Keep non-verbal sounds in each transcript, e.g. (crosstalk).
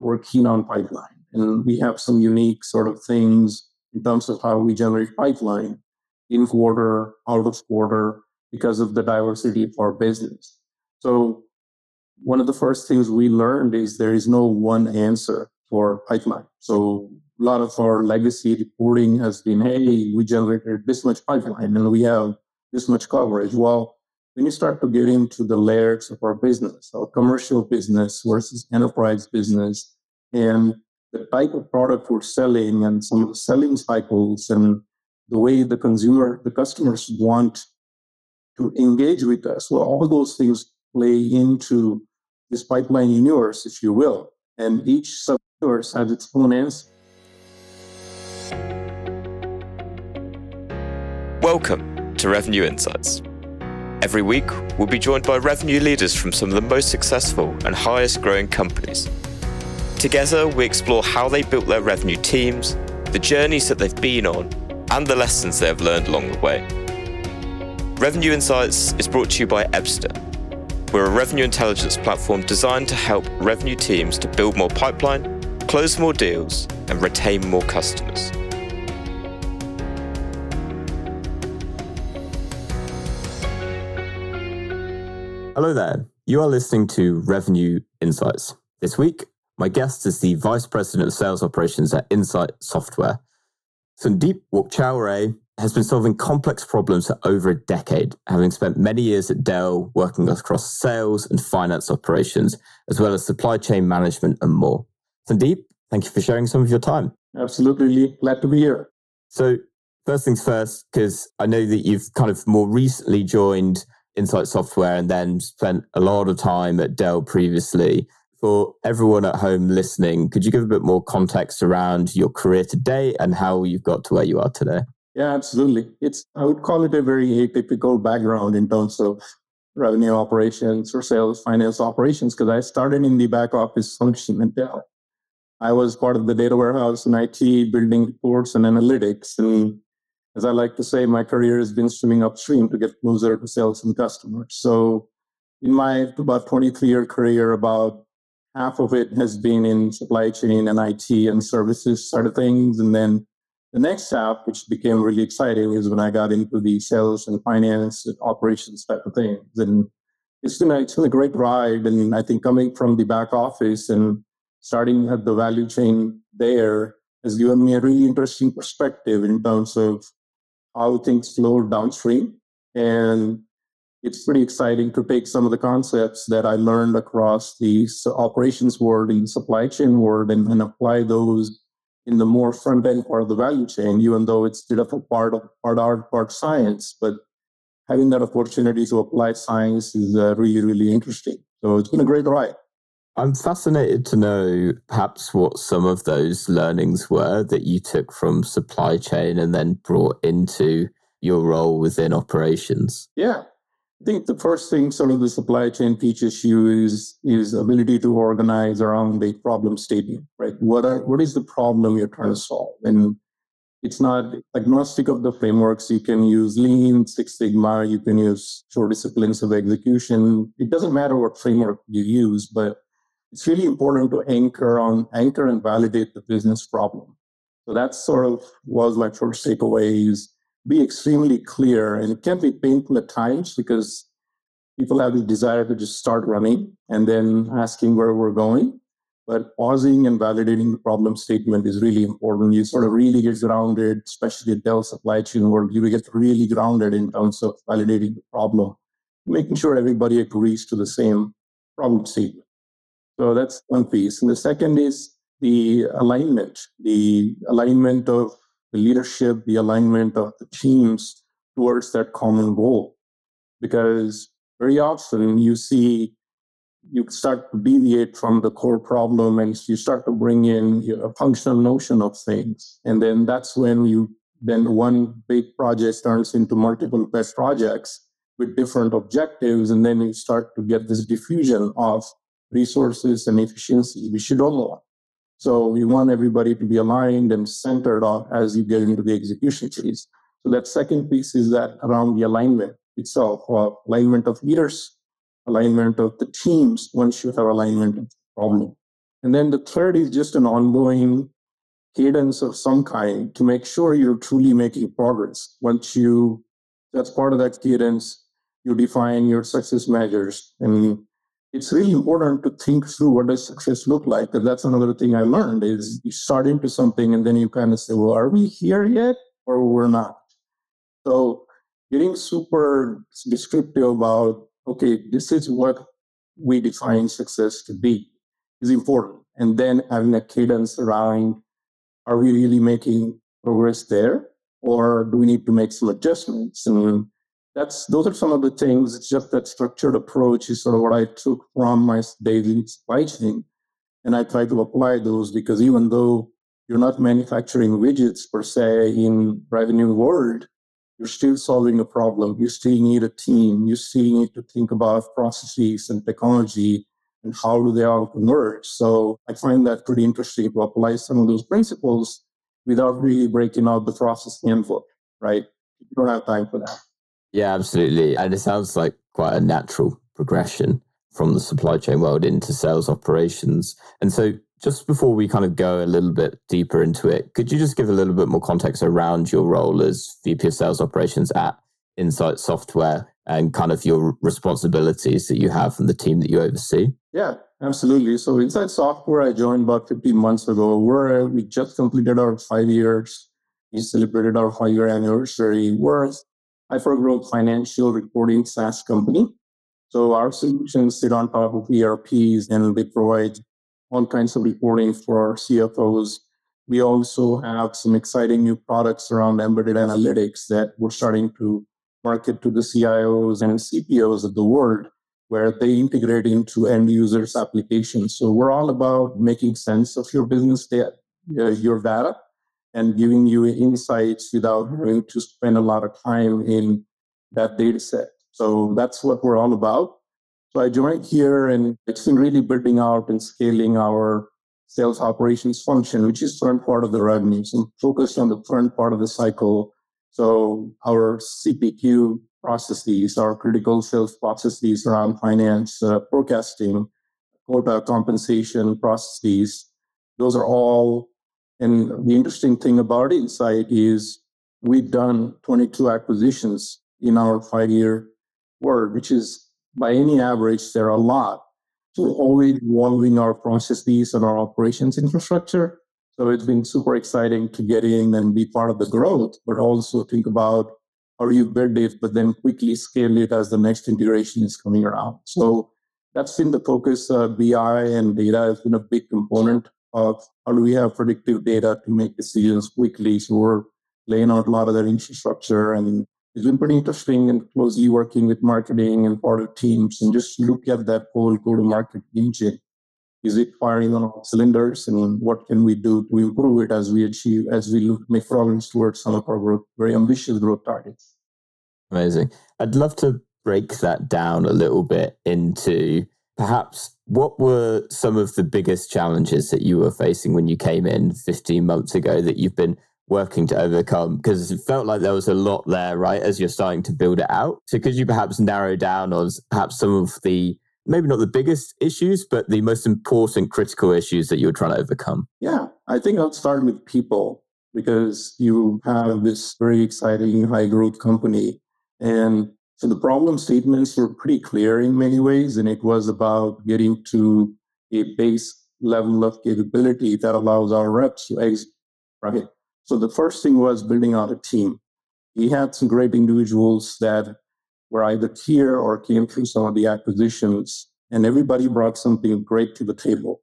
we're keen on pipeline. And we have some unique sort of things in terms of how we generate pipeline in quarter, out of quarter, because of the diversity of our business. So one of the first things we learned is there is no one answer for pipeline. So a lot of our legacy reporting has been, hey, we generated this much pipeline and we have this much coverage. Well, when you start to get into the layers of our business, our commercial business versus enterprise business, and the type of product we're selling and some of the selling cycles and the way the consumer, the customers want to engage with us. Well, all those things play into this pipeline universe, if you will. And each sub universe has its own answer. Welcome to Revenue Insights. Every week, we'll be joined by revenue leaders from some of the most successful and highest growing companies. Together, we explore how they built their revenue teams, the journeys that they've been on, and the lessons they have learned along the way. Revenue Insights is brought to you by Ebsta. We're a revenue intelligence platform designed to help revenue teams to build more pipeline, close more deals, and retain more customers. Hello there. You are listening to Revenue Insights. This week, my guest is the Vice President of Sales Operations at Insight Software. Sandeep Waghchoure has been solving complex problems for over a decade, having spent many years at Dell working across sales and finance operations, as well as supply chain management and more. Sandeep, thank you for sharing some of your time. Absolutely. Glad to be here. So, first things first, because I know that you've kind of more recently joined Insight Software and then spent a lot of time at Dell previously for everyone at home listening, could you give a bit more context around your career today and how you've got to where you are today? Yeah, absolutely. It's I would call it a very atypical background in terms of revenue operations or sales finance operations because I started in the back office function at Dell. I was part of the data warehouse and IT, building reports and analytics. And as I like to say, my career has been swimming upstream to get closer to sales and customers. So in my about 23 year career, about half of it has been in supply chain and IT and services sort of things. And then the next half, which became really exciting, is when I got into the sales and finance and operations type of things. And it's been, a, it's been a great ride. And I think coming from the back office and starting at the value chain there has given me a really interesting perspective in terms of how things flow downstream. And it's pretty exciting to take some of the concepts that I learned across the operations world and supply chain world and, and apply those in the more front end part of the value chain, even though it's still a part of part art, part science. But having that opportunity to apply science is uh, really, really interesting. So it's been a great ride. I'm fascinated to know perhaps what some of those learnings were that you took from supply chain and then brought into your role within operations. Yeah. I think the first thing sort of the supply chain teaches you is is ability to organize around the problem statement, right? What are what is the problem you're trying to solve? And it's not agnostic of the frameworks. You can use Lean, Six Sigma, you can use four disciplines of execution. It doesn't matter what framework you use, but it's really important to anchor on anchor and validate the business problem. So that sort of was my first takeaway is be extremely clear. And it can be painful at times because people have the desire to just start running and then asking where we're going. But pausing and validating the problem statement is really important. You sort of really get grounded, especially at Dell supply chain world, you get really grounded in terms of validating the problem, making sure everybody agrees to the same problem statement. So that's one piece. And the second is the alignment, the alignment of the leadership, the alignment of the teams towards that common goal. Because very often you see you start to deviate from the core problem and you start to bring in a functional notion of things. And then that's when you then one big project turns into multiple pet projects with different objectives. And then you start to get this diffusion of resources and efficiency, which you don't want. So we want everybody to be aligned and centered on as you get into the execution phase. So that second piece is that around the alignment itself, alignment of leaders, alignment of the teams once you have alignment of the problem. And then the third is just an ongoing cadence of some kind to make sure you're truly making progress. Once you, that's part of that cadence, you define your success measures. And it's really important to think through what does success look like. Because that's another thing I learned is you start into something and then you kind of say, well, are we here yet or we're not? So getting super descriptive about, okay, this is what we define success to be is important. And then having a cadence around are we really making progress there? Or do we need to make some adjustments? And that's those are some of the things. It's just that structured approach is sort of what I took from my daily supply chain. And I try to apply those because even though you're not manufacturing widgets per se in revenue world, you're still solving a problem. You still need a team. You still need to think about processes and technology and how do they all converge. So I find that pretty interesting to apply some of those principles without really breaking out the process handbook, right? You don't have time for that. Yeah, absolutely. And it sounds like quite a natural progression from the supply chain world into sales operations. And so just before we kind of go a little bit deeper into it, could you just give a little bit more context around your role as VP of Sales Operations at Insight Software and kind of your responsibilities that you have from the team that you oversee? Yeah, absolutely. So Insight Software, I joined about 15 months ago. We're, we just completed our five years. We celebrated our five year anniversary. We're hyper-growth financial reporting SaaS company. So our solutions sit on top of ERPs and they provide all kinds of reporting for our CFOs. We also have some exciting new products around embedded analytics that we're starting to market to the CIOs and CPOs of the world, where they integrate into end users' applications. So we're all about making sense of your business data, uh, your data, and giving you insights without having to spend a lot of time in that data set. So that's what we're all about. So I joined here and it's been really building out and scaling our sales operations function, which is front part of the revenue. So I'm focused on the front part of the cycle. So our CPQ processes, our critical sales processes around finance, uh, forecasting, quota compensation processes, those are all. And the interesting thing about Insight is we've done 22 acquisitions in our five year work, which is by any average, there are a lot. So always evolving our processes and our operations infrastructure. So it's been super exciting to get in and be part of the growth, but also think about how you build it, but then quickly scale it as the next integration is coming around. So that's been the focus. Uh, BI and data has been a big component of how do we have predictive data to make decisions quickly. So we're laying out a lot of that infrastructure and it's been pretty interesting and closely working with marketing and product teams and just look at that whole go-to-market engine. Is it firing on all cylinders and what can we do to improve it as we achieve, as we look, make progress towards some of our growth, very ambitious growth targets? Amazing. I'd love to break that down a little bit into perhaps what were some of the biggest challenges that you were facing when you came in 15 months ago that you've been working to overcome? Because it felt like there was a lot there, right, as you're starting to build it out. So could you perhaps narrow down on perhaps some of the maybe not the biggest issues, but the most important critical issues that you're trying to overcome? Yeah, I think I'll start with people because you have this very exciting high growth company. And so the problem statements were pretty clear in many ways. And it was about getting to a base level of capability that allows our reps to exit, right? So the first thing was building out a team. We had some great individuals that were either here or came through some of the acquisitions, and everybody brought something great to the table.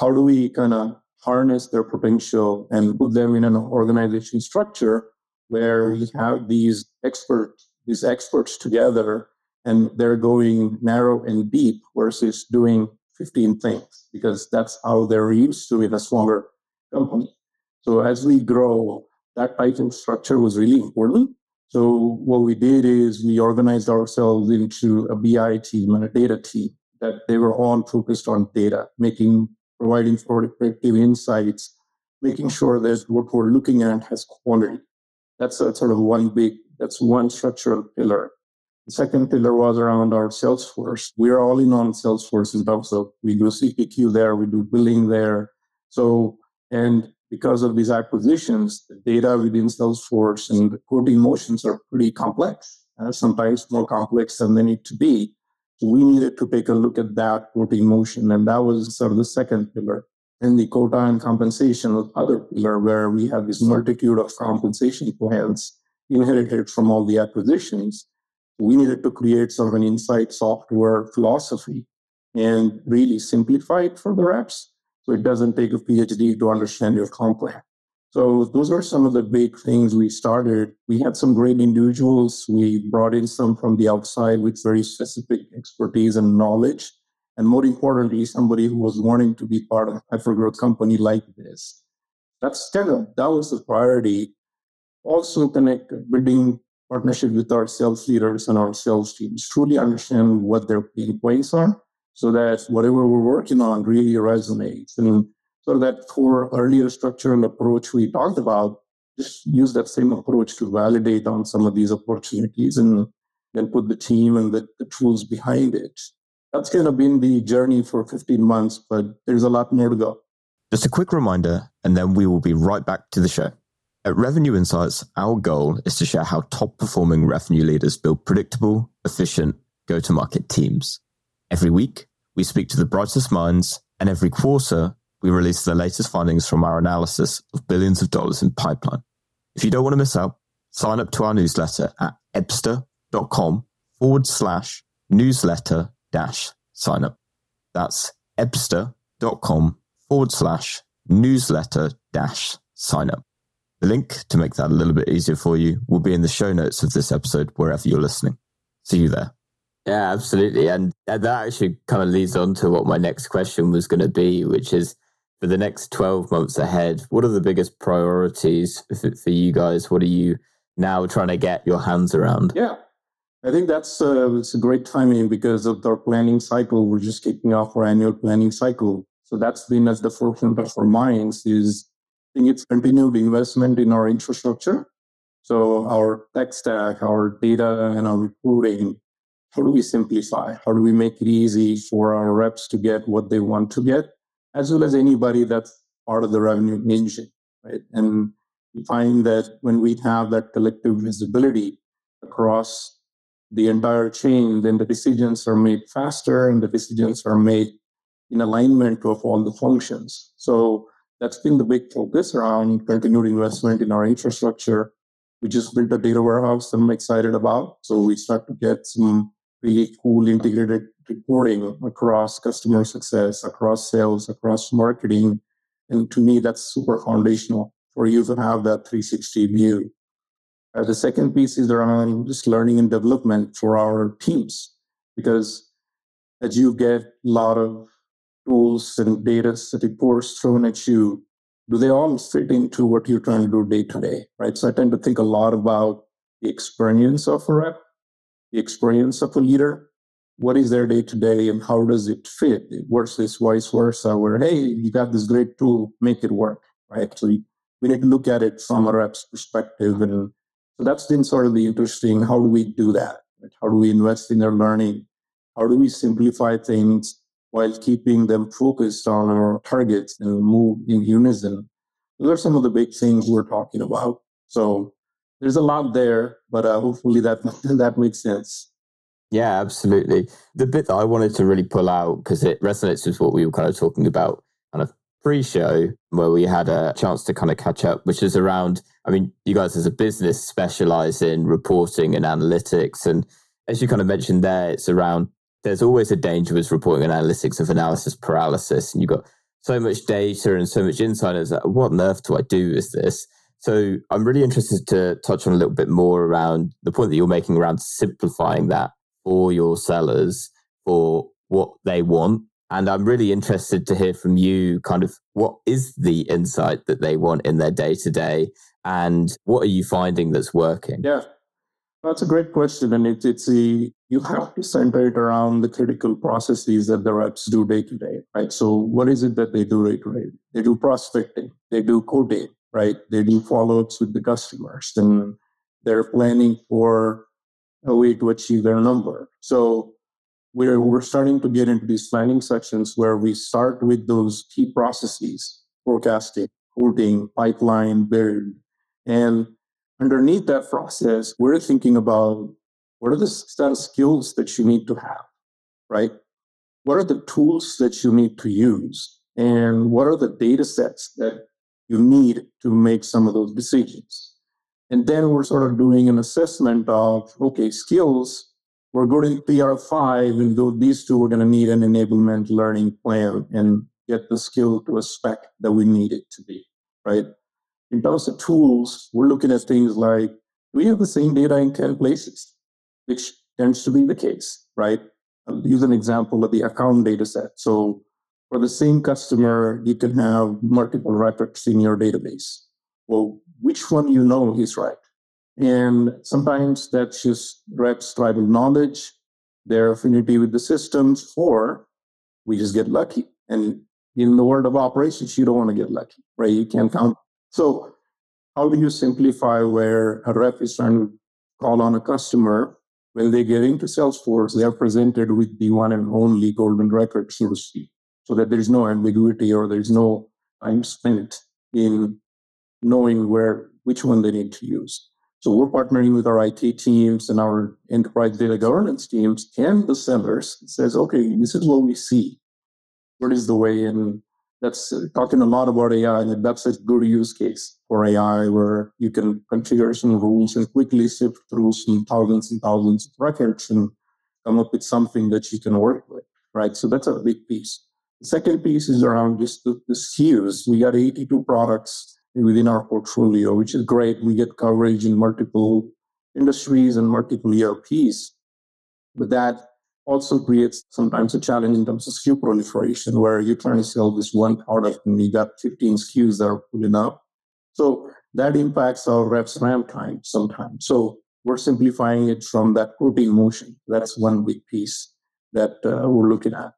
How do we kind of harness their potential and put them in an organization structure where we have these experts, these experts together, and they're going narrow and deep versus doing 15 things because that's how they're used to in a smaller company. So as we grow, that of structure was really important. So what we did is we organized ourselves into a BI team and a data team that they were all focused on data, making providing predictive insights, making sure that what we're looking at has quality. That's a sort of one big, that's one structural pillar. The second pillar was around our Salesforce. We're all in on Salesforce in terms of we do CPQ there, we do billing there. So, and because of these acquisitions, the data within Salesforce and the quoting motions are pretty complex, uh, sometimes more complex than they need to be. So we needed to take a look at that quoting motion, and that was sort of the second pillar. And the quota and compensation other pillar where we have this multitude of compensation plans inherited from all the acquisitions. We needed to create sort of an Insight Software philosophy and really simplify it for the reps so it doesn't take a PhD to understand your comp plan. So those are some of the big things we started. We had some great individuals. We brought in some from the outside with very specific expertise and knowledge. And more importantly, somebody who was wanting to be part of a hypergrowth company like this. That's kind of that was the priority. Also connect building partnership with our sales leaders and our sales teams, truly understand what their pain points are so that whatever we're working on really resonates. And of that core earlier structural approach we talked about, just use that same approach to validate on some of these opportunities and then put the team and the, the tools behind it. That's kind of been the journey for 15 months, but there's a lot more to go. Just a quick reminder, and then we will be right back to the show. At Revenue Insights, our goal is to share how top performing revenue leaders build predictable, efficient go to market teams. Every week, we speak to the brightest minds, and every quarter, we release the latest findings from our analysis of billions of dollars in pipeline. If you don't want to miss out, sign up to our newsletter at ebsta.com forward slash newsletter dash sign up. That's ebsta.com forward slash newsletter dash sign up. The link to make that a little bit easier for you will be in the show notes of this episode, wherever you're listening. See you there. Yeah, absolutely. And that actually kind of leads on to what my next question was going to be, which is for the next 12 months ahead, what are the biggest priorities for, for you guys? What are you now trying to get your hands around? Yeah, I think that's uh, it's a great timing because of our planning cycle. We're just kicking off our annual planning cycle. So that's been at the forefront of our minds is I think it's continued investment in our infrastructure. So our tech stack, our data and our reporting, how do we simplify? How do we make it easy for our reps to get what they want to get, as well as anybody that's part of the revenue engine, right? And we find that when we have that collective visibility across the entire chain, then the decisions are made faster and the decisions are made in alignment of all the functions. So that's been the big focus around continued investment in our infrastructure. We just built a data warehouse that I'm excited about. So we start to get some really cool integrated reporting across customer success, across sales, across marketing. And to me, that's super foundational for you to have that 360 view. Uh, the second piece is around just learning and development for our teams, because as you get a lot of tools and data reports thrown at you, do they all fit into what you're trying to do day to day, right? So I tend to think a lot about the experience of a rep the experience of a leader. What is their day to day and how does it fit versus vice versa, where, hey, you got this great tool, make it work, right? So we, we need to look at it from a rep's perspective. And so that's been sort of the interesting how do we do that? Right? How do we invest in their learning? How do we simplify things while keeping them focused on our targets and move in unison? Those are some of the big things we're talking about. So there's a lot there, but uh, hopefully that (laughs) that makes sense. Yeah, absolutely. The bit that I wanted to really pull out because it resonates with what we were kind of talking about kind of pre-show where we had a chance to kind of catch up, which is around. I mean, you guys as a business specialize in reporting and analytics, and as you kind of mentioned there, it's around. There's always a danger with reporting and analytics of analysis paralysis, and you've got so much data and so much insight. It's like, what on earth do I do with this? So I'm really interested to touch on a little bit more around the point that you're making around simplifying that for your sellers for what they want. And I'm really interested to hear from you kind of what is the insight that they want in their day to day and what are you finding that's working? Yeah, that's a great question. And it, it's a, you have to center it around the critical processes that the reps do day to day, right? So what is it that they do day to day? They do prospecting, they do quoting, right? They do follow ups with the customers and they're planning for a way to achieve their number. So we're, we're starting to get into these planning sections where we start with those key processes, forecasting, quoting, pipeline, build. And underneath that process, we're thinking about what are the skills that you need to have, right? What are the tools that you need to use? And what are the data sets that you need to make some of those decisions? And then we're sort of doing an assessment of, okay, skills, we're going to PR5, and though these two are going to need an enablement learning plan and get the skill to a spec that we need it to be, right? In terms of tools, we're looking at things like, we have the same data in 10 places, which tends to be the case, right? I'll use an example of the account data set. So for the same customer, you can have multiple records in your database. Well, which one you know is right? And sometimes that's just reps tribal knowledge, their affinity with the systems, or we just get lucky. And in the world of operations, you don't want to get lucky, right? You can't count. So how do you simplify where a rep is trying to call on a customer when they get into Salesforce, they are presented with the one and only golden record, so to speak so that there's no ambiguity or there's no time spent in knowing where which one they need to use. So we're partnering with our IT teams and our enterprise data governance teams and the sellers. It says, okay, this is what we see. What is the way? And that's uh, talking a lot about AI, and that's a good use case for AI where you can configure some rules and quickly sift through some thousands and thousands of records and come up with something that you can work with, right? So that's a big piece. The second piece is around just the, the SKUs. We got 82 products within our portfolio, which is great. We get coverage in multiple industries and multiple ERPs. But that also creates sometimes a challenge in terms of SKU proliferation, where you're trying to sell this one product and you got 15 SKUs that are pulling up. So that impacts our reps ramp time sometimes. So we're simplifying it from that quoting motion. That's one big piece that uh, we're looking at.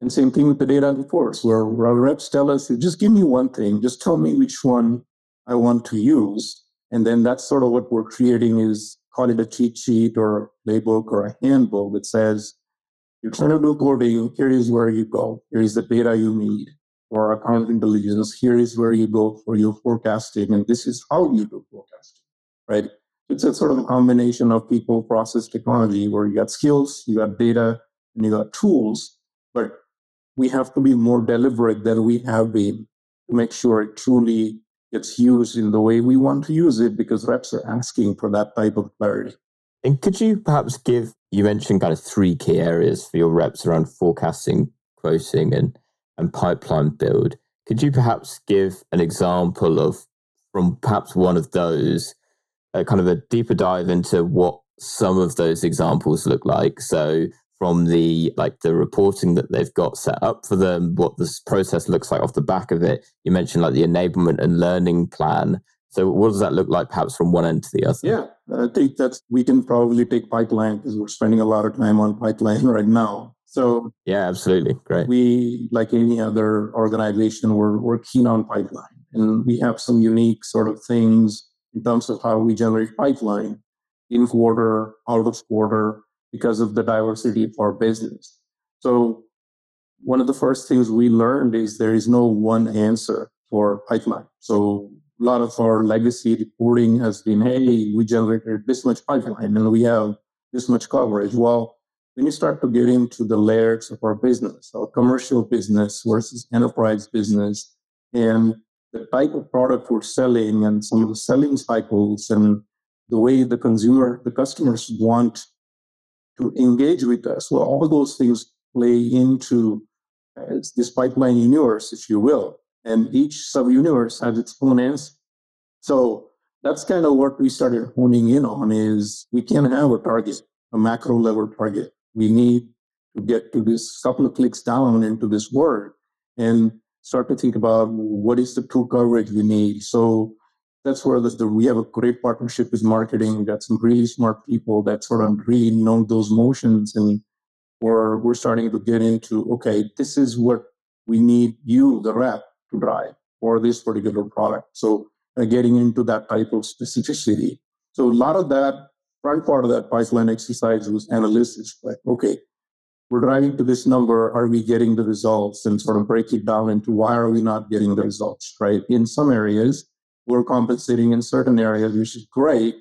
And same thing with the data reports, where our reps tell us, just give me one thing, just tell me which one I want to use. And then that's sort of what we're creating is call it a cheat sheet or a playbook or a handbook that says, you're trying to do quoting, here is where you go. Here is the data you need for account intelligence. Here is where you go for your forecasting. And this is how you do forecasting, right? It's a sort of combination of people, process, technology, where you got skills, you got data, and you got tools. But we have to be more deliberate than we have been to make sure it truly gets used in the way we want to use it because reps are asking for that type of clarity. And could you perhaps give, you mentioned kind of three key areas for your reps around forecasting, quoting, and, and pipeline build. Could you perhaps give an example of, from perhaps one of those, a kind of a deeper dive into what some of those examples look like? So, from the like the reporting that they've got set up for them, what this process looks like off the back of it. You mentioned like the enablement and learning plan. So what does that look like perhaps from one end to the other? Yeah, I think that's we can probably take pipeline because we're spending a lot of time on pipeline (laughs) right now. So yeah, absolutely. Great. We like any other organization, we're we're keen on pipeline. And we have some unique sort of things in terms of how we generate pipeline in quarter, out of quarter, because of the diversity of our business. So one of the first things we learned is there is no one answer for pipeline. So lot of our legacy reporting has been, hey, we generated this much pipeline and we have this much coverage. Well, when you start to get into the layers of our business, our commercial business versus enterprise business, and the type of product we're selling and some of the selling cycles and the way the consumer, the customers want to engage with us. Well, all those things play into uh, this pipeline universe, if you will, and each sub-universe has its own answer. So that's kind of what we started honing in on is we can't have a target, a macro level target. We need to get to this couple of clicks down into this word and start to think about what is the true coverage we need. So that's where the, we have a great partnership with marketing. We got some really smart people that sort of really know those motions, and we're we're starting to get into okay, this is what we need you, the rep, to drive for this particular product. So uh, getting into that type of specificity. So a lot of that front part of that pipeline exercise was analysis. Like, okay, we're driving to this number. Are we getting the results? And sort of break it down into why are we not getting the results, right? In some areas, we're compensating in certain areas, which is great.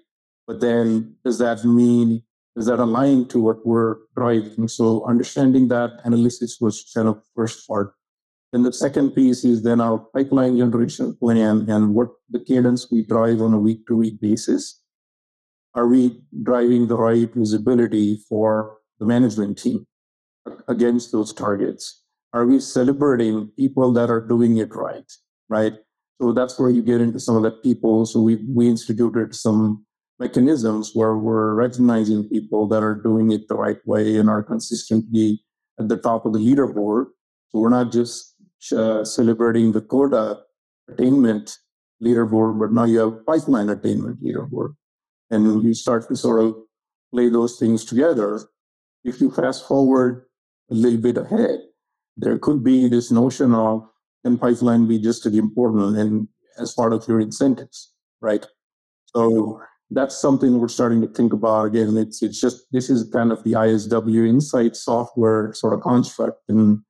But then does that mean, does that align to what we're driving? So understanding that analysis was kind of first part. Then the second piece is then our pipeline generation plan and what the cadence we drive on a week to week basis. Are we driving the right visibility for the management team against those targets? Are we celebrating people that are doing it right? Right. So that's where you get into some of the people. So we we instituted some mechanisms where we're recognizing people that are doing it the right way and are consistently at the top of the leaderboard. So we're not just uh, celebrating the quota attainment leaderboard, but now you have pipeline attainment leaderboard. And you start to sort of play those things together. If you fast forward a little bit ahead, there could be this notion of can pipeline be just as important and as part of your incentives, right? So that's something we're starting to think about again. It's it's just this is kind of the ISW insight software sort of construct, and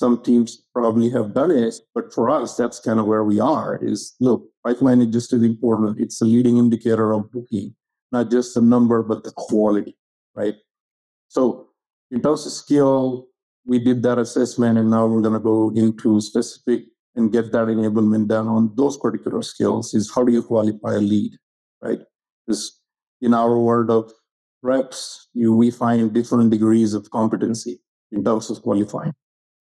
some teams probably have done it, but for us, that's kind of where we are. Is look, pipeline is just as important. It's a leading indicator of booking, not just the number, but the quality, right? So in terms of skill, we did that assessment and now we're going to go into specific and get that enablement done on those particular skills is how do you qualify a lead right because in our world of reps you we find different degrees of competency in terms of qualifying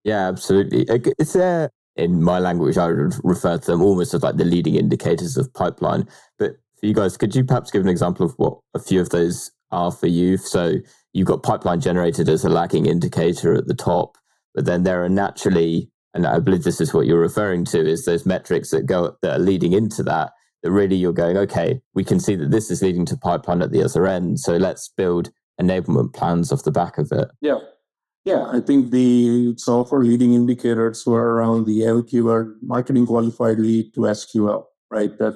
yeah absolutely uh, is there in my language i would refer to them almost as like the leading indicators of pipeline but for you guys could you perhaps give an example of what a few of those are for you so you've got pipeline generated as a lagging indicator at the top, but then there are naturally, and I believe this is what you're referring to, is those metrics that go that are leading into that. That really you're going, okay, we can see that this is leading to pipeline at the other end. So let's build enablement plans off the back of it. Yeah. Yeah, I think the software leading indicators were around the MQL, marketing qualified lead to SQL, right? That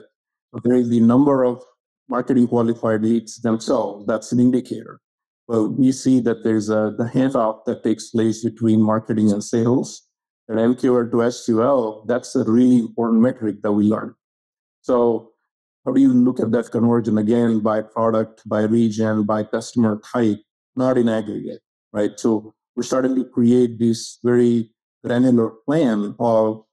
there is the number of marketing qualified leads themselves. That's an indicator. But we see that there's a the handoff that takes place between marketing and sales. And MQL to SQL, that's a really important metric that we learn. So how do you look at that conversion again by product, by region, by customer type, not in aggregate, right? So we're starting to create this very granular plan of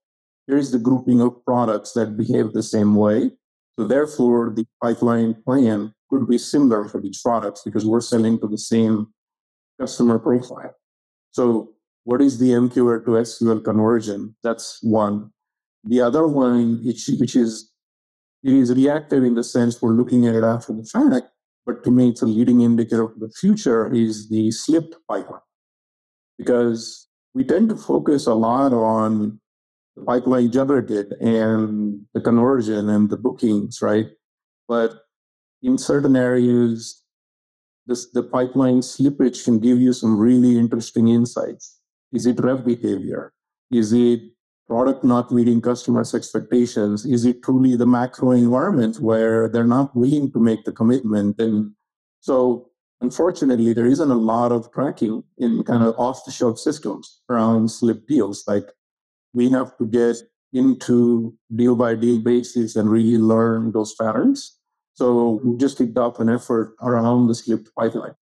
here's the grouping of products that behave the same way. So therefore, the pipeline plan could be similar for these products because we're selling to the same customer profile. So what is the MQL to SQL conversion? That's one. The other one, which, which is it is reactive in the sense we're looking at it after the fact, but to me it's a leading indicator of the future is the slipped pipeline. Because we tend to focus a lot on the pipeline generated and the conversion and the bookings, right? But in certain areas, this, the pipeline slippage can give you some really interesting insights. Is it rev behavior? Is it product not meeting customers' expectations? Is it truly the macro environment where they're not willing to make the commitment? And so, unfortunately, there isn't a lot of tracking in kind of off the shelf systems around slip deals. Like, we have to get into deal by deal basis and really learn those patterns so we just kicked off an effort around the slipped pipeline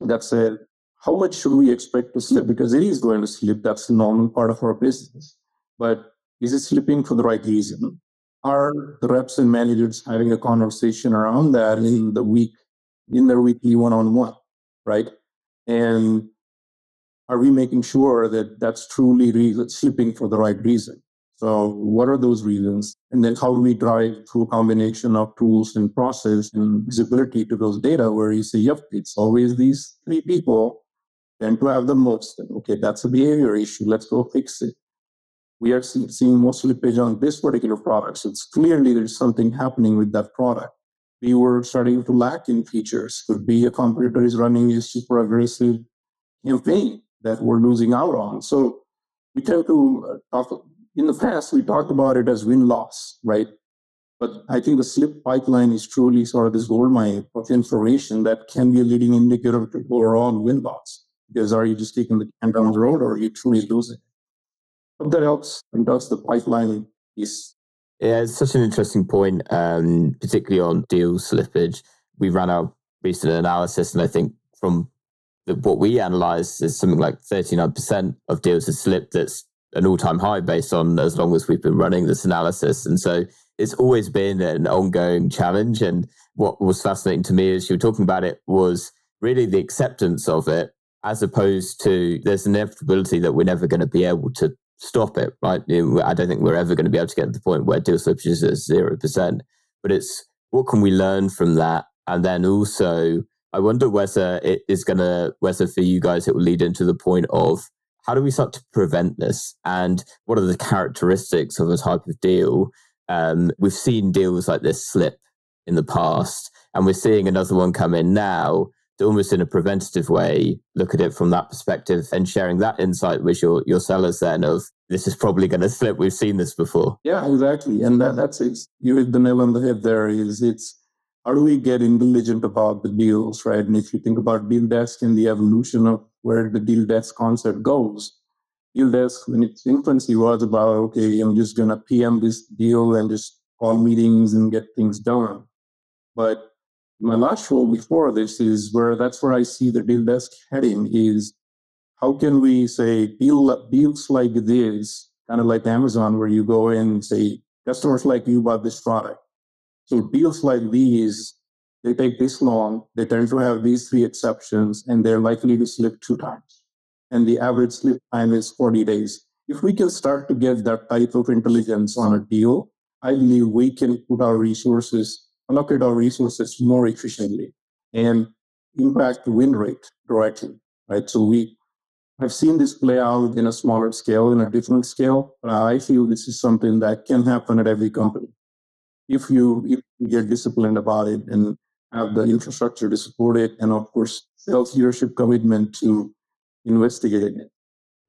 that said, how much should we expect to slip? Because it is going to slip. That's the normal part of our business. But is it slipping for the right reason? Are the reps and managers having a conversation around that in the week, in their weekly one-on-one, right? And are we making sure that that's truly re- slipping for the right reason? So, what are those reasons? And then, how do we drive through a combination of tools and process and visibility to those data where you say, yep, it's always these three people tend to have the most. And, okay, that's a behavior issue. Let's go fix it. We are see- seeing more slippage on this particular product. So, it's clearly there's something happening with that product. We were starting to lack in features. Could be a competitor is running a super aggressive campaign that we're losing out on. So, we tend to uh, talk in the past, we talked about it as win loss, right? But I think the slip pipeline is truly sort of this goldmine of information that can be a leading indicator to overall win loss. Because are you just taking the can down the road or are you truly losing? But that helps and does the pipeline piece. Yeah, it's such an interesting point, um, particularly on deal slippage. We ran our recent analysis, and I think from the, what we analysed is something like 39% of deals have slipped. That's an all-time high based on as long as we've been running this analysis. And so it's always been an ongoing challenge. And what was fascinating to me as you were talking about it was really the acceptance of it, as opposed to there's an inevitability that we're never going to be able to stop it, right? I don't think we're ever going to be able to get to the point where deal slippage is at zero percent. But it's what can we learn from that, and then also I wonder whether it is going to whether for you guys it will lead into the point of how do we start to prevent this, and what are the characteristics of a type of deal? Um, we've seen deals like this slip in the past, and we're seeing another one come in now almost in a preventative way, look at it from that perspective and sharing that insight with your, your sellers then of this is probably going to slip. We've seen this before. Yeah, exactly. And that, that's it. You hit the nail on the head there is it's how do we get intelligent about the deals, right? And if you think about deal desk and the evolution of where the deal desk concept goes, deal desk in its infancy was about, okay, I'm just going to PM this deal and just call meetings and get things done. But my last role before this is where that's where I see the deal desk heading is how can we say deal deals like this, kind of like Amazon, where you go in and say customers like you bought this product. So deals like these, they take this long, they tend to have these three exceptions, and they're likely to slip two times. And the average slip time is 40 days. If we can start to get that type of intelligence on a deal, I believe we can put our resources allocate our resources more efficiently and impact the win rate directly, right? So we have seen this play out in a smaller scale, in a different scale, but I feel this is something that can happen at every company. If you, if you get disciplined about it and have the infrastructure to support it, and of course, sales leadership commitment to investigating it.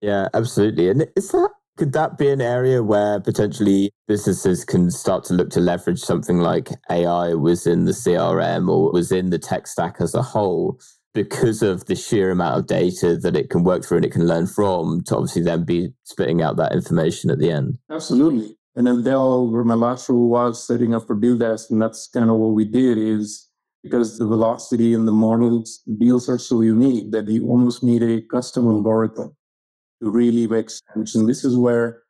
Yeah, absolutely. And is that could that be an area where potentially businesses can start to look to leverage something like AI within the CRM or within the tech stack as a whole because of the sheer amount of data that it can work through and it can learn from to obviously then be spitting out that information at the end? Absolutely. And then Dell, where my last role was setting up for deal desk, and that's kind of what we did is because the velocity and the models deals are so unique that you almost need a custom algorithm to really make sense. And this is where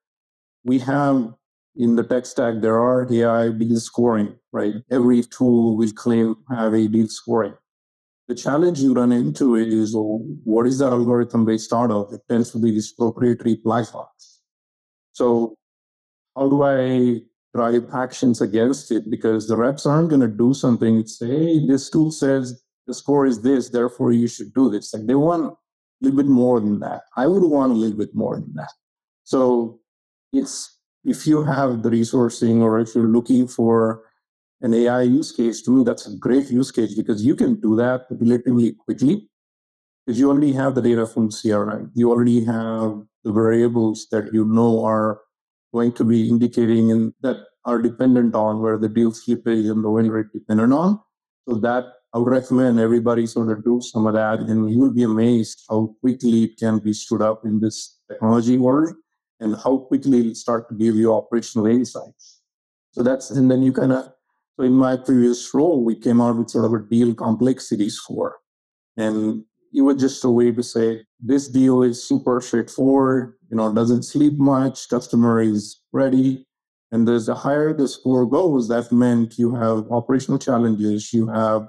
we have in the tech stack, there are AI deal scoring, right? Every tool will claim have a deal scoring. The challenge you run into is well, what is the algorithm based out of? It tends to be this proprietary black box. So how do I drive actions against it? Because the reps aren't going to do something. and Say, hey, this tool says the score is this, therefore you should do this. Like they want a little bit more than that. I would want a little bit more than that. So it's if you have the resourcing or if you're looking for an AI use case, to me, that's a great use case because you can do that relatively quickly because you already have the data from CRM. You already have the variables that you know are going to be indicating and that are dependent on where the deal slippage and the win rate dependent on. So that I would recommend everybody sort of do some of that, and you will be amazed how quickly it can be stood up in this technology world and how quickly it'll start to give you operational insights. So that's, and then you kind of, so in my previous role, we came out with sort of a deal complexity score. And it was just a way to say, this deal is super straightforward, you know, doesn't sleep much, customer is ready. And there's the higher the score goes, that meant you have operational challenges, you have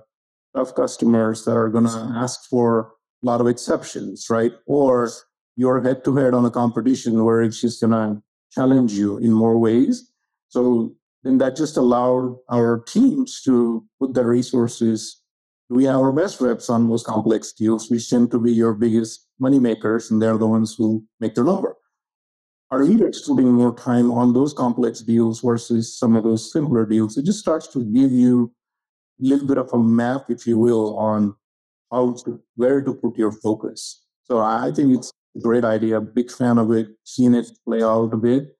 of customers that are going to ask for a lot of exceptions, right? Or you're head to head on a competition where it's just going to challenge you in more ways. So then that just allowed our teams to put their resources. We have our best reps on most complex deals, which tend to be your biggest money makers, and they're the ones who make their number. Our leaders putting more time on those complex deals versus some of those simpler deals. It just starts to give you little bit of a map, if you will, on how to where to put your focus. So I think it's a great idea. Big fan of it. Seen it play out a bit.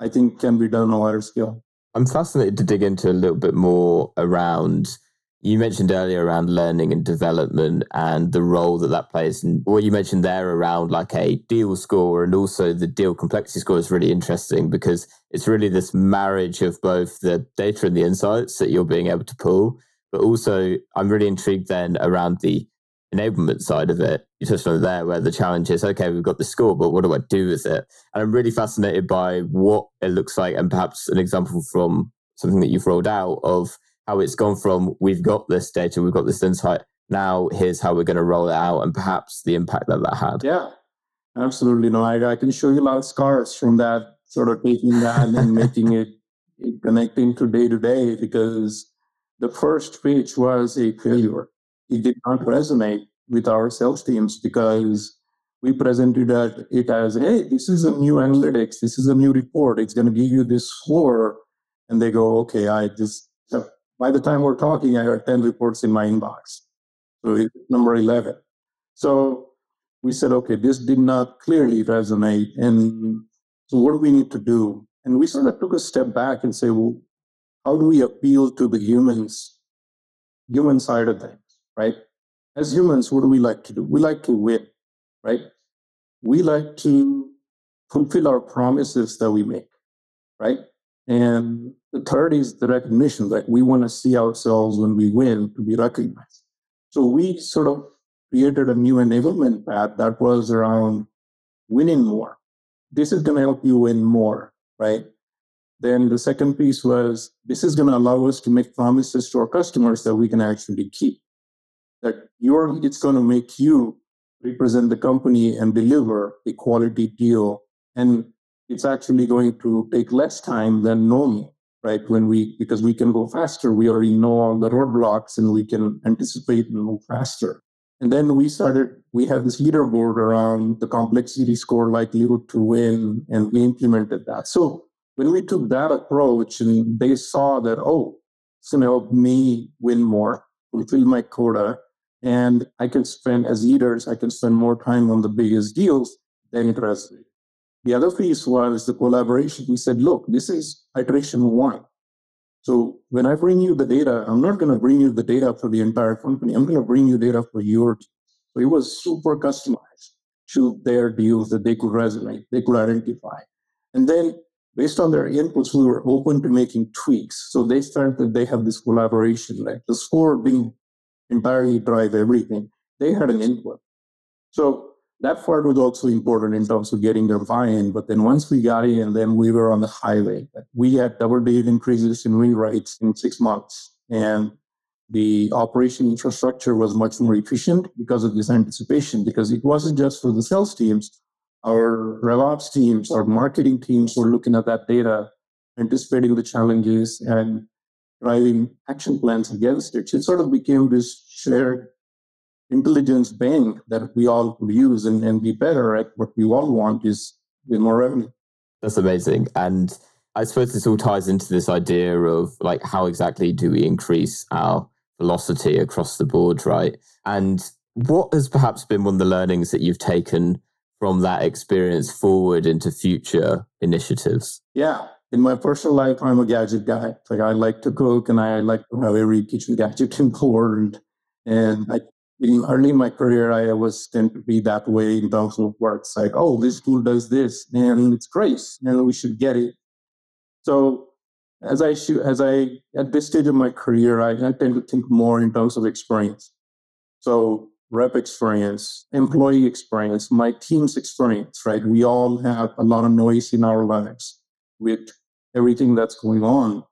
I think can be done on a wider scale. I'm fascinated to dig into a little bit more around. You mentioned earlier around learning and development and the role that that plays. And what you mentioned there around like a deal score and also the deal complexity score is really interesting because it's really this marriage of both the data and the insights that you're being able to pull. But also, I'm really intrigued then around the enablement side of it. You touched on it there, where the challenge is okay, we've got the score, but what do I do with it? And I'm really fascinated by what it looks like, and perhaps an example from something that you've rolled out of how it's gone from we've got this data, we've got this insight. Now here's how we're going to roll it out, and perhaps the impact that that had. Yeah, absolutely. No, I, I can show you a lot of scars from that, sort of taking that and (laughs) making it, it connecting to day to day because the first pitch was a failure it did not resonate with our sales teams because we presented it as, hey, this is a new analytics, this is a new report, it's going to give you this score. And they go, okay, I just, by the time we're talking, I have 10 reports in my inbox. So number 11. So we said, okay, this did not clearly resonate. And so what do we need to do? And we sort of took a step back and say, well, how do we appeal to the humans, human side of things? right? As humans, what do we like to do? We like to win, right? We like to fulfill our promises that we make, right? And the third is the recognition that we want to see ourselves when we win to be recognized. So we sort of created a new enablement path that was around winning more. This is going to help you win more, right? Then the second piece was this is going to allow us to make promises to our customers that we can actually keep that you're it's going to make you represent the company and deliver a quality deal. And it's actually going to take less time than normal right? When we because we can go faster we already know all the roadblocks and we can anticipate and move faster. And then we started we have this leaderboard around the complexity score like likelihood to win and we implemented that. So when we took that approach and they saw that oh it's going to help me win more fulfill my quota and I can spend, as leaders, I can spend more time on the biggest deals than it resonated. The other piece was the collaboration. We said, look, this is iteration one. So when I bring you the data, I'm not going to bring you the data for the entire company. I'm going to bring you data for your team. So it was super customized to their deals that they could resonate, they could identify. And then based on their inputs, we were open to making tweaks. So they started, they have this collaboration, like the score being entirely drive everything. They had an input. So that part was also important in terms of getting their buy-in. But then once we got in, then we were on the highway. We had double-digit increases in win rates in six months. And the operation infrastructure was much more efficient because of this anticipation, because it wasn't just for the sales teams. Our RevOps teams, our marketing teams were looking at that data, anticipating the challenges, and driving action plans against it. So it sort of became this shared intelligence bank that we all could use and, and be better at what we all want is more revenue. That's amazing. And I suppose this all ties into this idea of like how exactly do we increase our velocity across the board, right? And what has perhaps been one of the learnings that you've taken from that experience forward into future initiatives? Yeah in my personal life, I'm a gadget guy. Like I like to cook and I like to have every kitchen gadget in the world. And I, in early in my career, I was tend to be that way in terms of work. It's like, oh, this tool does this and it's great and we should get it. So as I as I at this stage of my career, I, I tend to think more in terms of experience. So rep experience, employee experience, my team's experience, right? We all have a lot of noise in our lives with everything that's going on.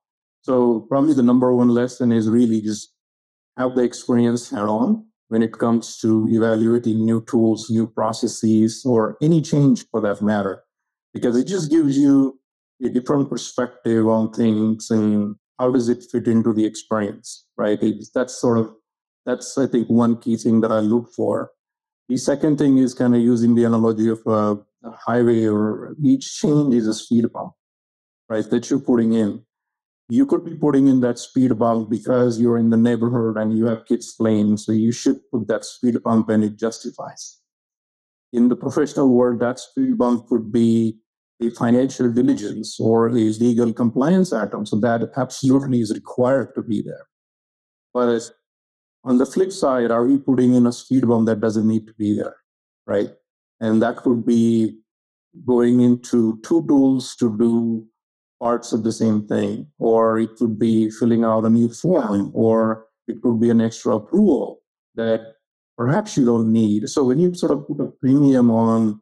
So probably the number one lesson is really just have the experience head on when it comes to evaluating new tools, new processes, or any change for that matter, because it just gives you a different perspective on things and how does it fit into the experience, right? It's, that's sort of that's I think one key thing that I look for. The second thing is kind of using the analogy of a, a highway or each change is a speed bump right, that you're putting in. You could be putting in that speed bump because you're in the neighborhood and you have kids playing, so you should put that speed bump and it justifies. In the professional world, that speed bump could be a financial diligence or a legal compliance item. So that absolutely is required to be there. But on the flip side, are we putting in a speed bump that doesn't need to be there? Right. And that could be going into two tools to do parts of the same thing, or it could be filling out a new form, or it could be an extra approval that perhaps you don't need. So when you sort of put a premium on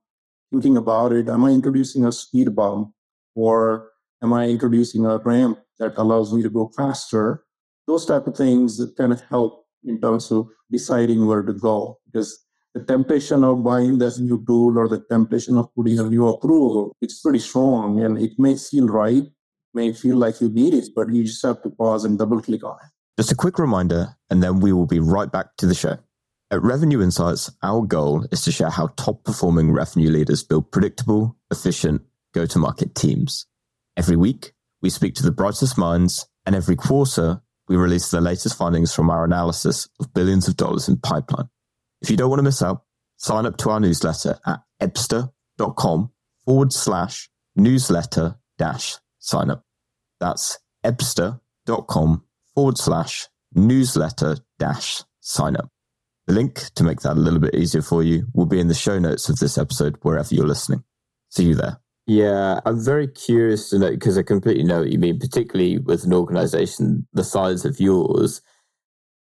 thinking about it, am I introducing a speed bump or am I introducing a ramp that allows me to go faster? Those type of things that kind of help in terms of deciding where to go. Because the temptation of buying that new tool or the temptation of putting a new approval, it's pretty strong and it may feel right, may feel like you need it, but you just have to pause and double click on it. Just a quick reminder, and then we will be right back to the show. At Revenue Insights, our goal is to share how top performing revenue leaders build predictable, efficient go to market teams. Every week, we speak to the brightest minds, and every quarter, we release the latest findings from our analysis of billions of dollars in pipeline. If you don't want to miss out, sign up to our newsletter at ebsta.com forward slash newsletter dash sign up. That's ebsta.com forward slash newsletter dash sign up. The link to make that a little bit easier for you will be in the show notes of this episode, wherever you're listening. See you there. Yeah, I'm very curious to know because I completely know what you mean, particularly with an organization the size of yours.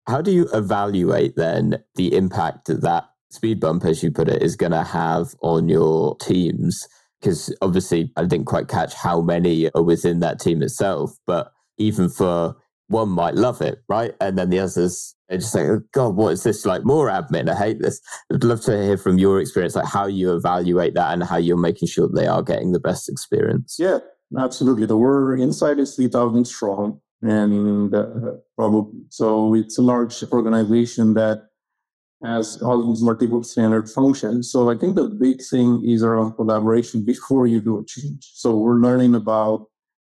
How do you evaluate then the impact that that speed bump, as you put it, is going to have on your teams? Because obviously, I didn't quite catch how many are within that team itself, but even for one might love it, right? And then the others are just like, oh, God, what is this? Like more admin. I hate this. I'd love to hear from your experience, like how you evaluate that and how you're making sure they are getting the best experience. Yeah, absolutely. The word inside is 3,000 strong. And uh, probably, so it's a large organization that has all these multiple standard functions. So I think the big thing is around collaboration (laughs) before you do a change. So we're learning about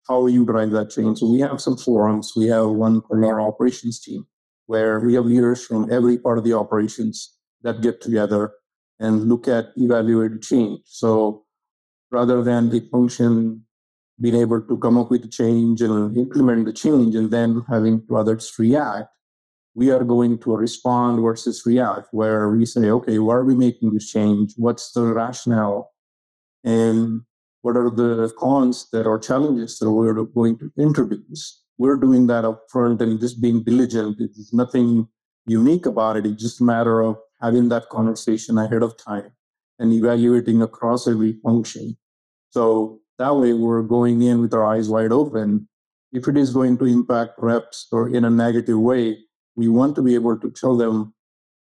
how you drive that change. So we have some forums. We have one for our operations team where we have leaders from every part of the operations that get together and look at evaluate change. So rather than the function being able to come up with a change and implement the change and then having to others react, we are going to respond versus react, where we say, okay, why are we making this change? What's the rationale? And what are the cons that are challenges that we're going to introduce? We're doing that up front and just being diligent. There's nothing unique about it. It's just a matter of having that conversation ahead of time and evaluating across every function. So that way we're going in with our eyes wide open. If it is going to impact reps or in a negative way, we want to be able to tell them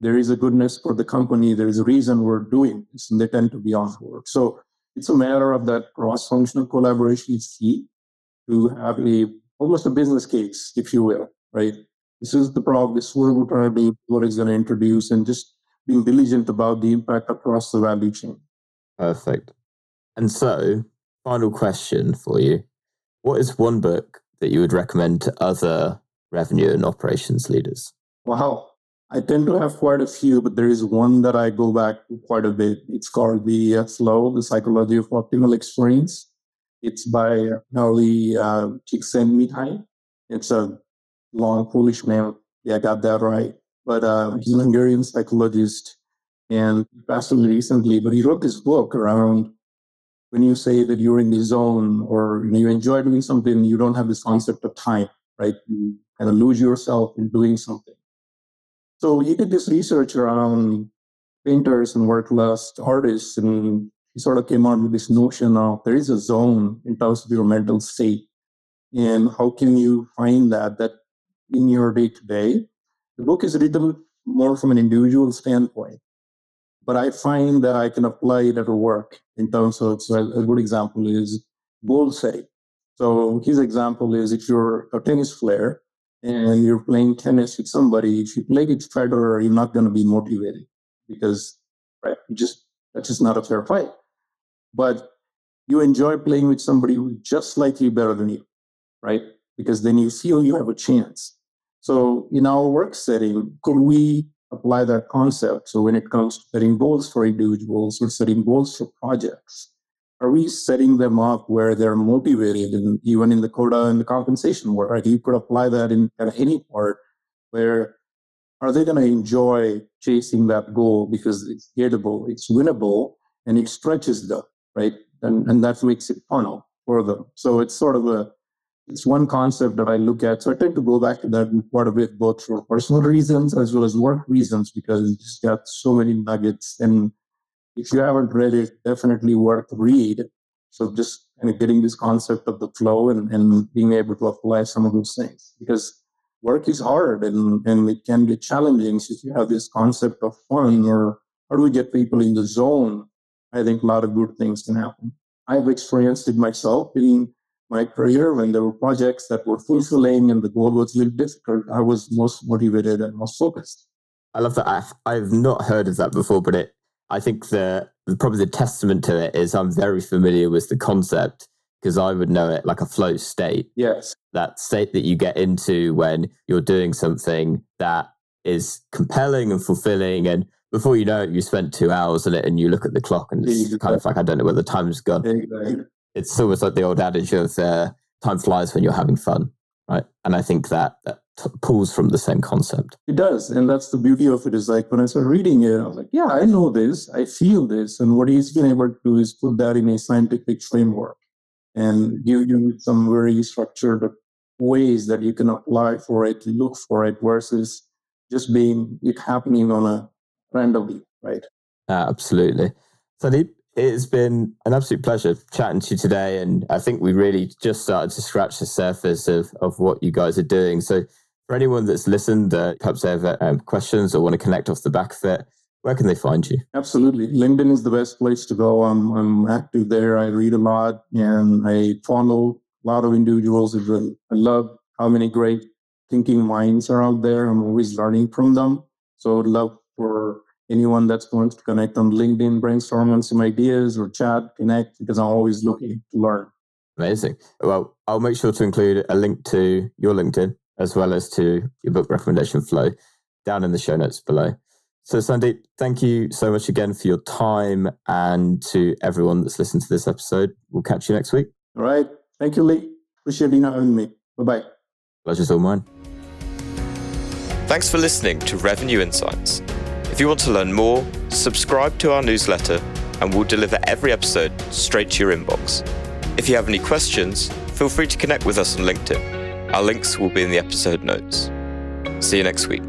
there is a goodness for the company. There is a reason we're doing this, and they tend to be on board. So it's a matter of that cross-functional collaboration is key to have a almost a business case, if you will, right? This is the problem. This is what we're trying to do, what it's going to introduce, and just being diligent about the impact across the value chain. Perfect. And so, final question for you: What is one book that you would recommend to other revenue and operations leaders? Wow, I tend to have quite a few, but there is one that I go back to quite a bit. It's called The uh, Flow, The Psychology of Optimal Experience. It's by uh, Harley uh, Csikszentmihalyi. It's a long Polish name. Yeah, I got that right. But uh, he's a Hungarian psychologist and passed away recently. But he wrote this book around when you say that you're in the zone or you, know, you enjoy doing something, you don't have this concept of time, right? You kind of lose yourself in doing something. So he did this research around painters and work lust artists, and he sort of came out with this notion of there is a zone in terms of your mental state. And how can you find that that in your day to day? The book is written more from an individual standpoint, but I find that I can apply it at work in terms of so a good example is goal setting. So his example is if you're a tennis player and you're playing tennis with somebody, if you play with Federer, you're not going to be motivated because right, you just that's just not a fair fight. But you enjoy playing with somebody who's just slightly better than you, right? Because then you feel you have a chance. So in our work setting, could we apply that concept? So when it comes to setting goals for individuals or setting goals for projects, are we setting them up where they're motivated and even in the quota and the compensation work right you could apply that in of any part where are they going to enjoy chasing that goal because it's gettable it's winnable and it stretches them right and, and that makes it fun for them so it's sort of a it's one concept that I look at. So I tend to go back to that quite a bit, both for personal reasons as well as work reasons, because it's got so many nuggets. And if you haven't read it, definitely worth read. So just kind of getting this concept of the flow and, and being able to apply some of those things because work is hard and, and it can be challenging. So if you have this concept of fun or how do we get people in the zone, I think a lot of good things can happen. I've experienced it myself in my career when there were projects that were fulfilling and the goal was really difficult. I was most motivated and most focused. I love that. I've not heard of that before, but it I think the probably the testament to it is I'm very familiar with the concept because I would know it like a flow state. Yes. That state that you get into when you're doing something that is compelling and fulfilling and before you know it, you spent two hours on it and you look at the clock and it's kind of like, I don't know where the time's gone. Exactly. It's almost like the old adage of uh, time flies when you're having fun, right? And I think that, that t- pulls from the same concept. It does. And that's the beauty of it is like when I started reading it, I was like, yeah, I know this, I feel this. And what he's been able to do is put that in a scientific framework and give you some very structured ways that you can apply for it, look for it, versus just being it happening on a randomly, right? Uh, absolutely. Sandeep, it's been an absolute pleasure chatting to you today. And I think we really just started to scratch the surface of, of what you guys are doing. So for anyone that's listened, uh, perhaps they have um, questions or want to connect off the back of it, where can they find you? Absolutely. LinkedIn is the best place to go. I'm, I'm active there. I read a lot and I follow a lot of individuals. I love how many great thinking minds are out there. I'm always learning from them. So I'd love for anyone that's going to connect on LinkedIn, brainstorm on some ideas or chat, connect, because I'm always looking to learn. Amazing. Well, I'll make sure to include a link to your LinkedIn as well as to your book recommendation flow down in the show notes below. So, Sandeep, thank you so much again for your time and to everyone that's listened to this episode. We'll catch you next week. All right. Thank you, Lee. Appreciate you having me. Bye bye. Pleasure's all mine. Thanks for listening to Revenue Insights. If you want to learn more, subscribe to our newsletter and we'll deliver every episode straight to your inbox. If you have any questions, feel free to connect with us on LinkedIn. Our links will be in the episode notes. See you next week.